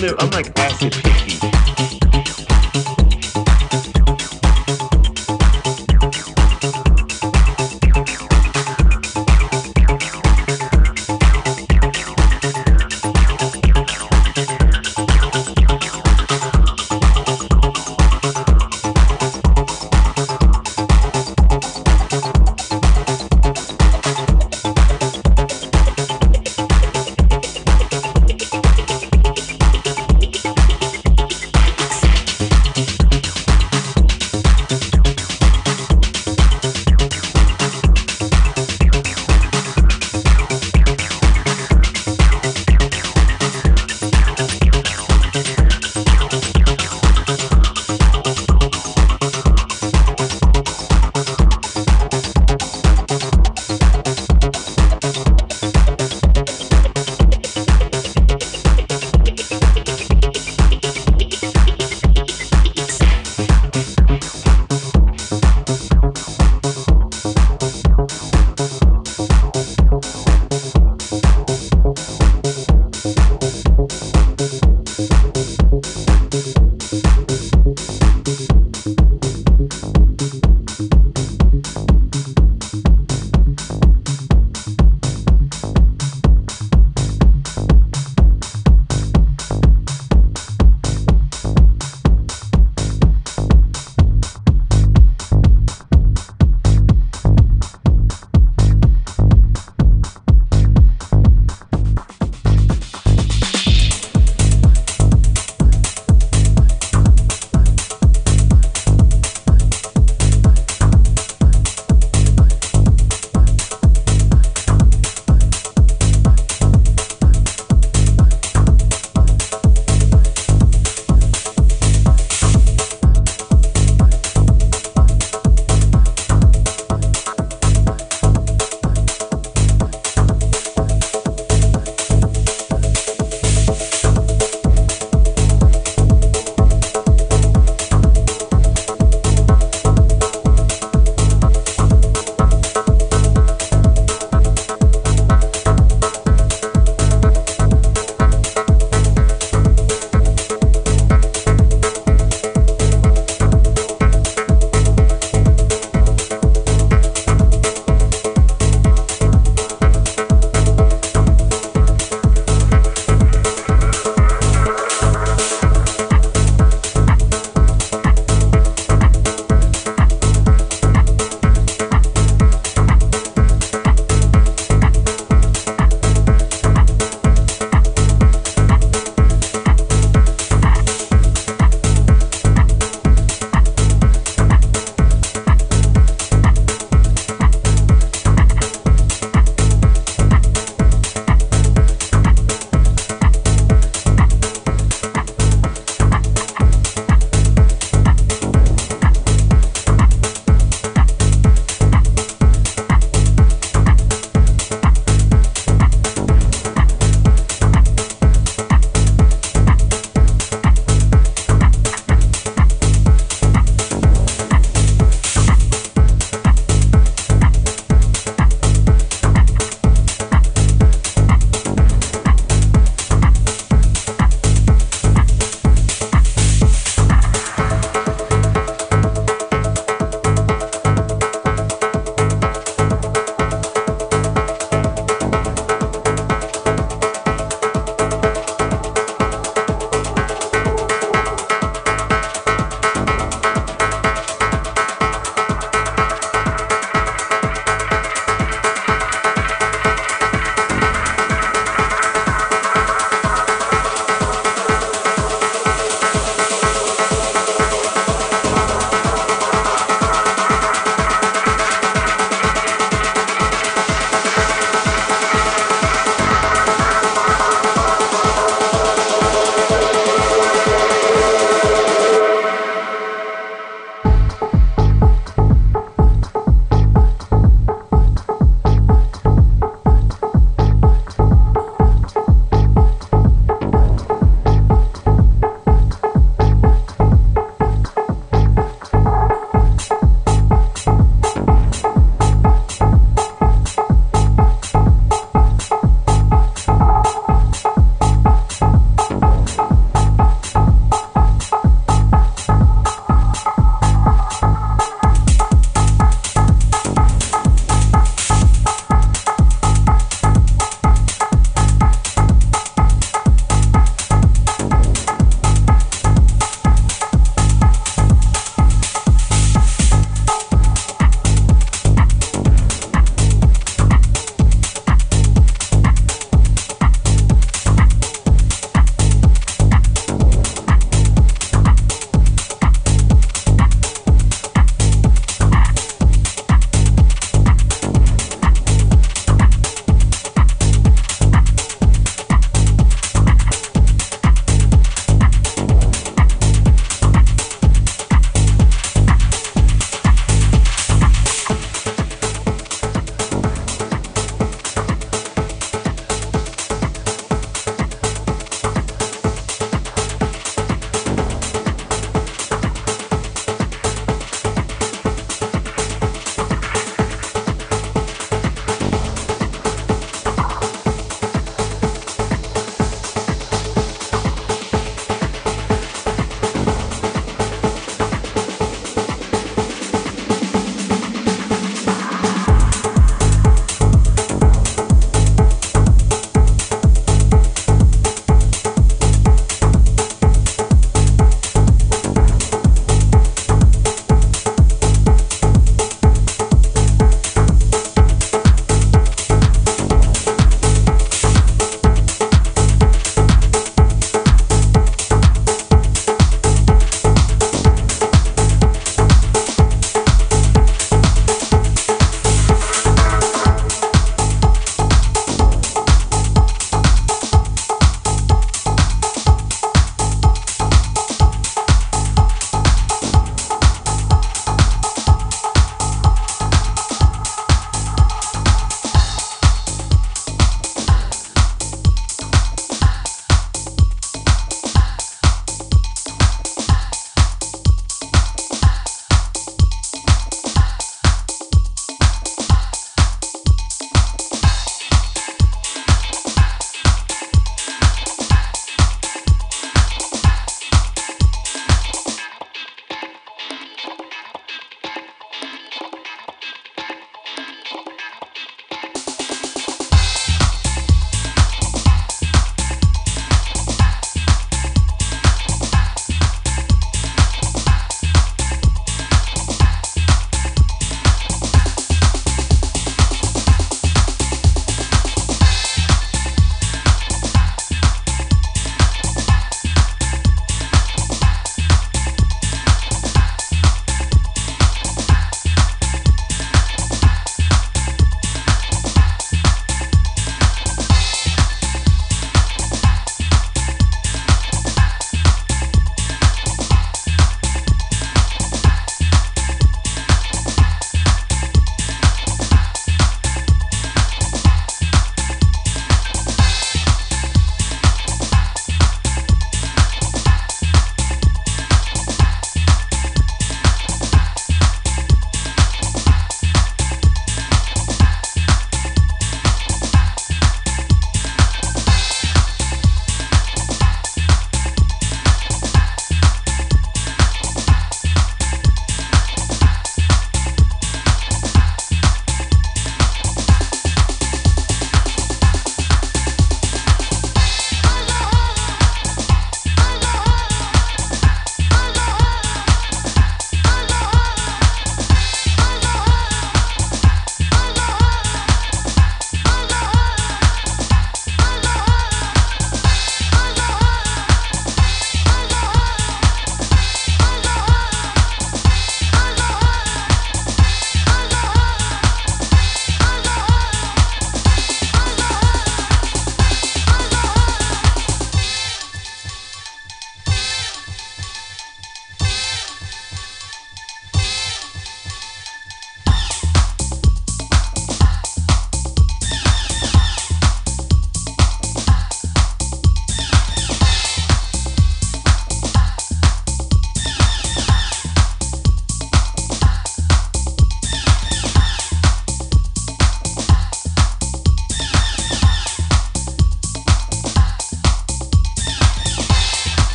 I'm like acid picky.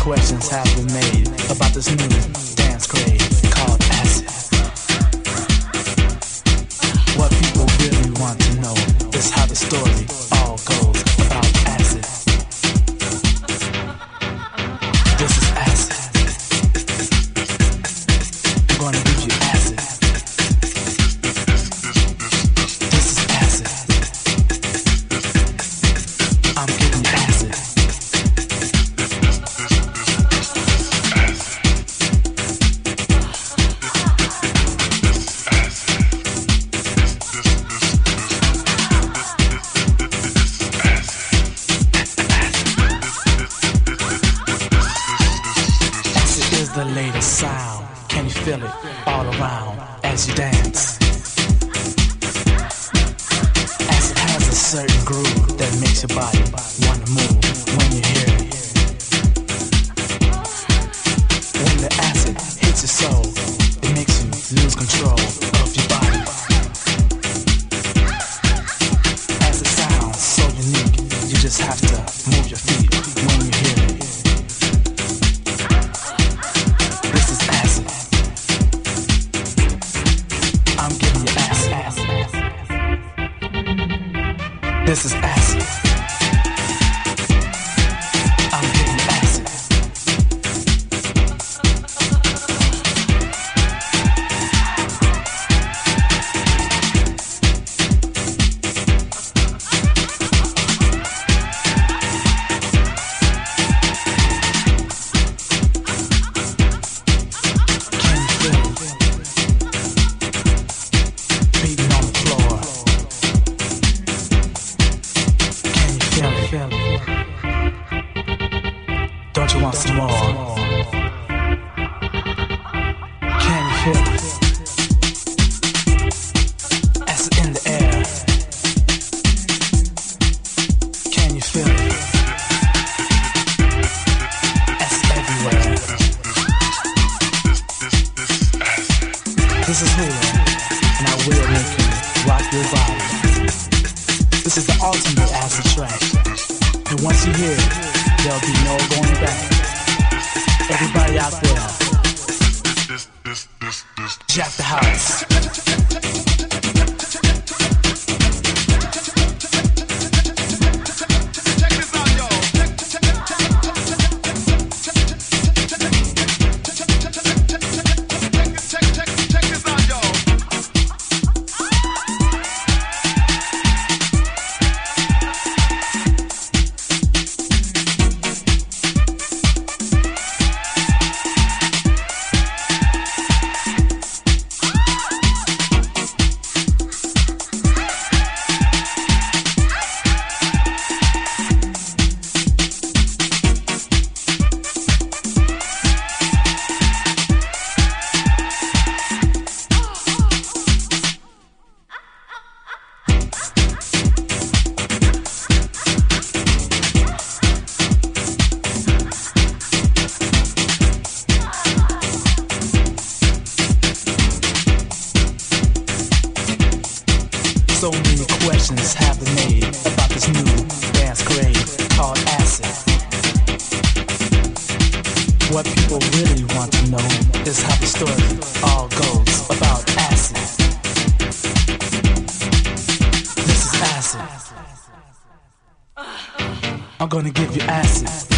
questions have been made about this new dance craze. want some more. What people really want to know is how the story all goes about acid. This is acid. I'm gonna give you acid.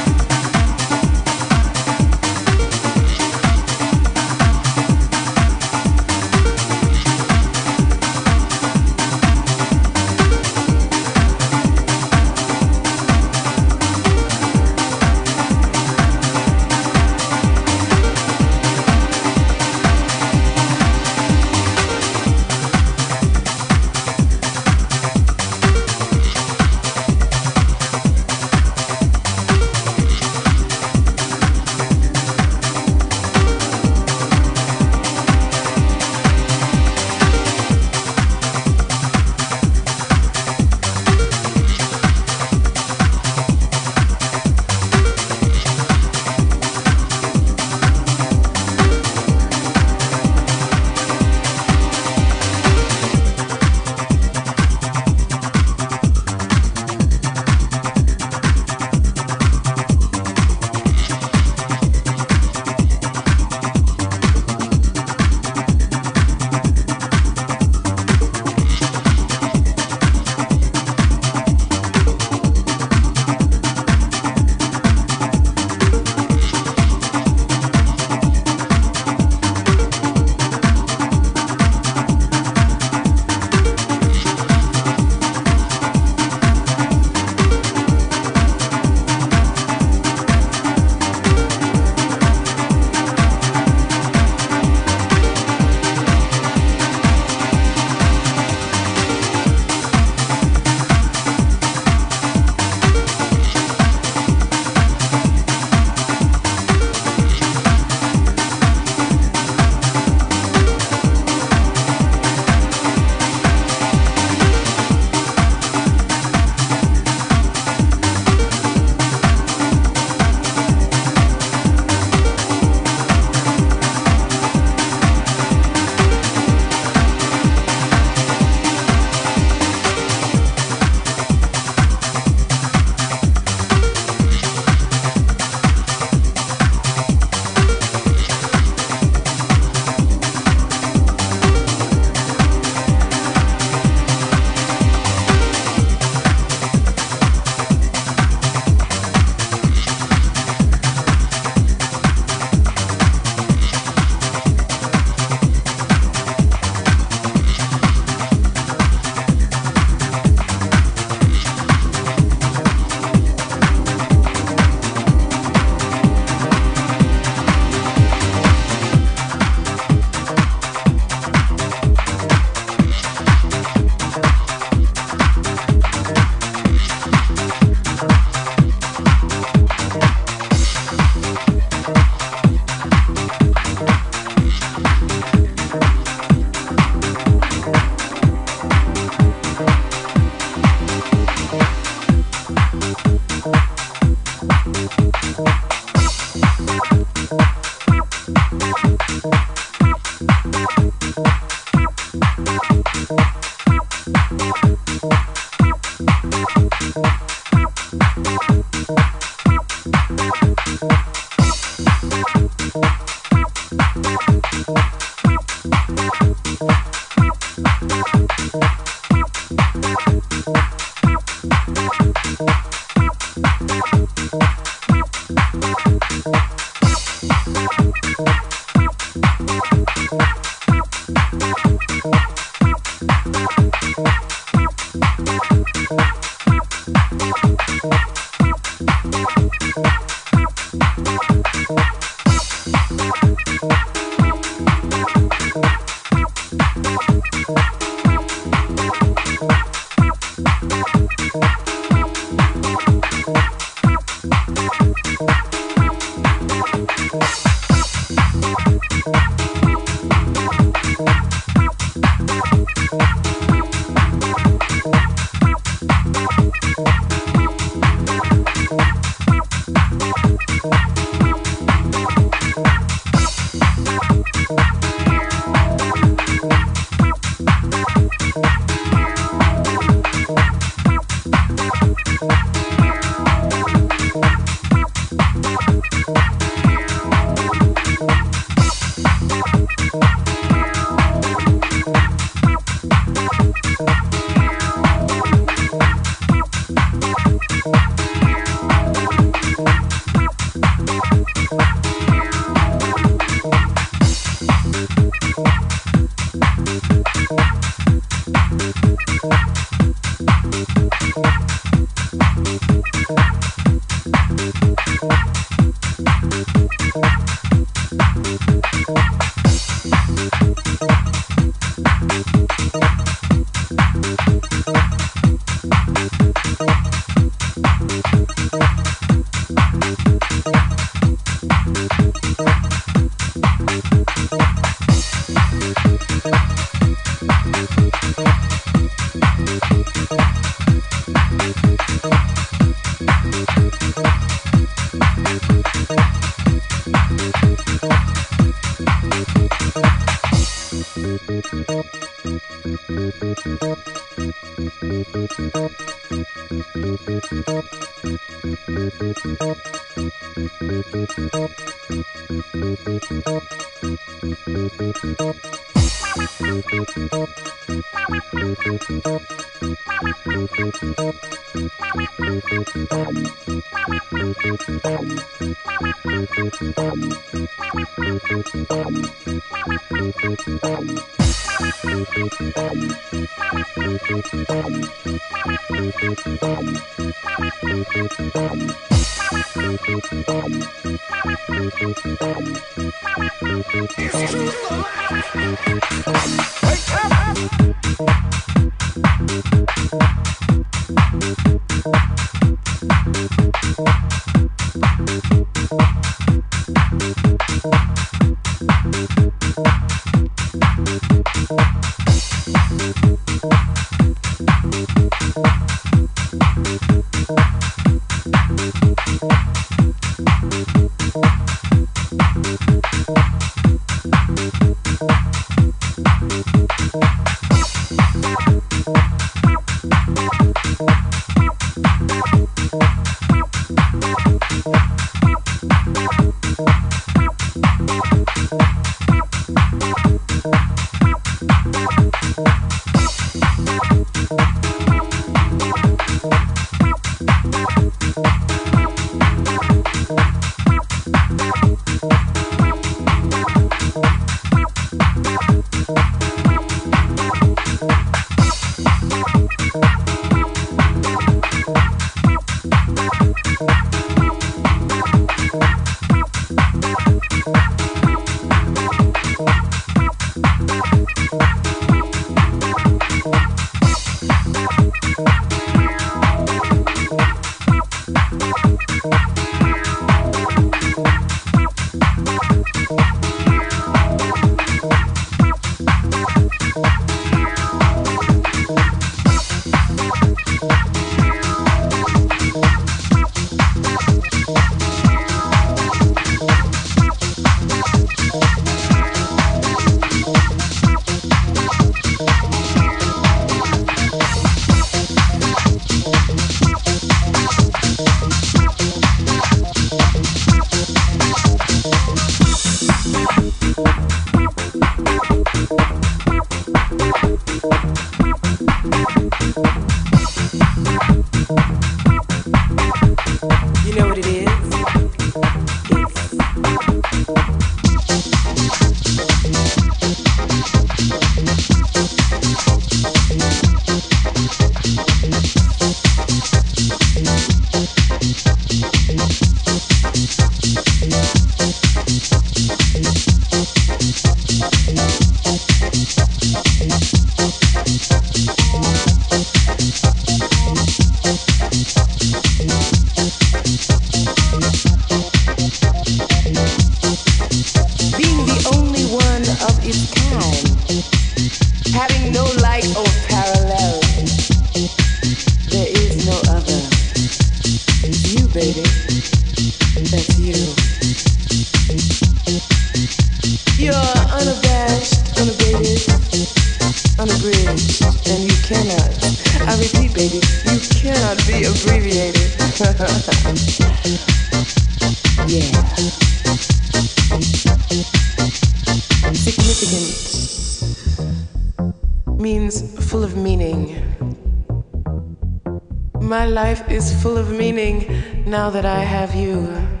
Now that I have you.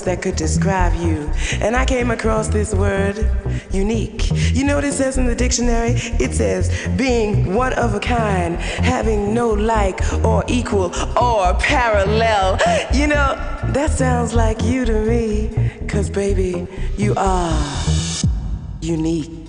words that could describe you. And I came across this word, unique. You know what it says in the dictionary? It says being one of a kind, having no like or equal or parallel. You know, that sounds like you to me, cause baby, you are unique.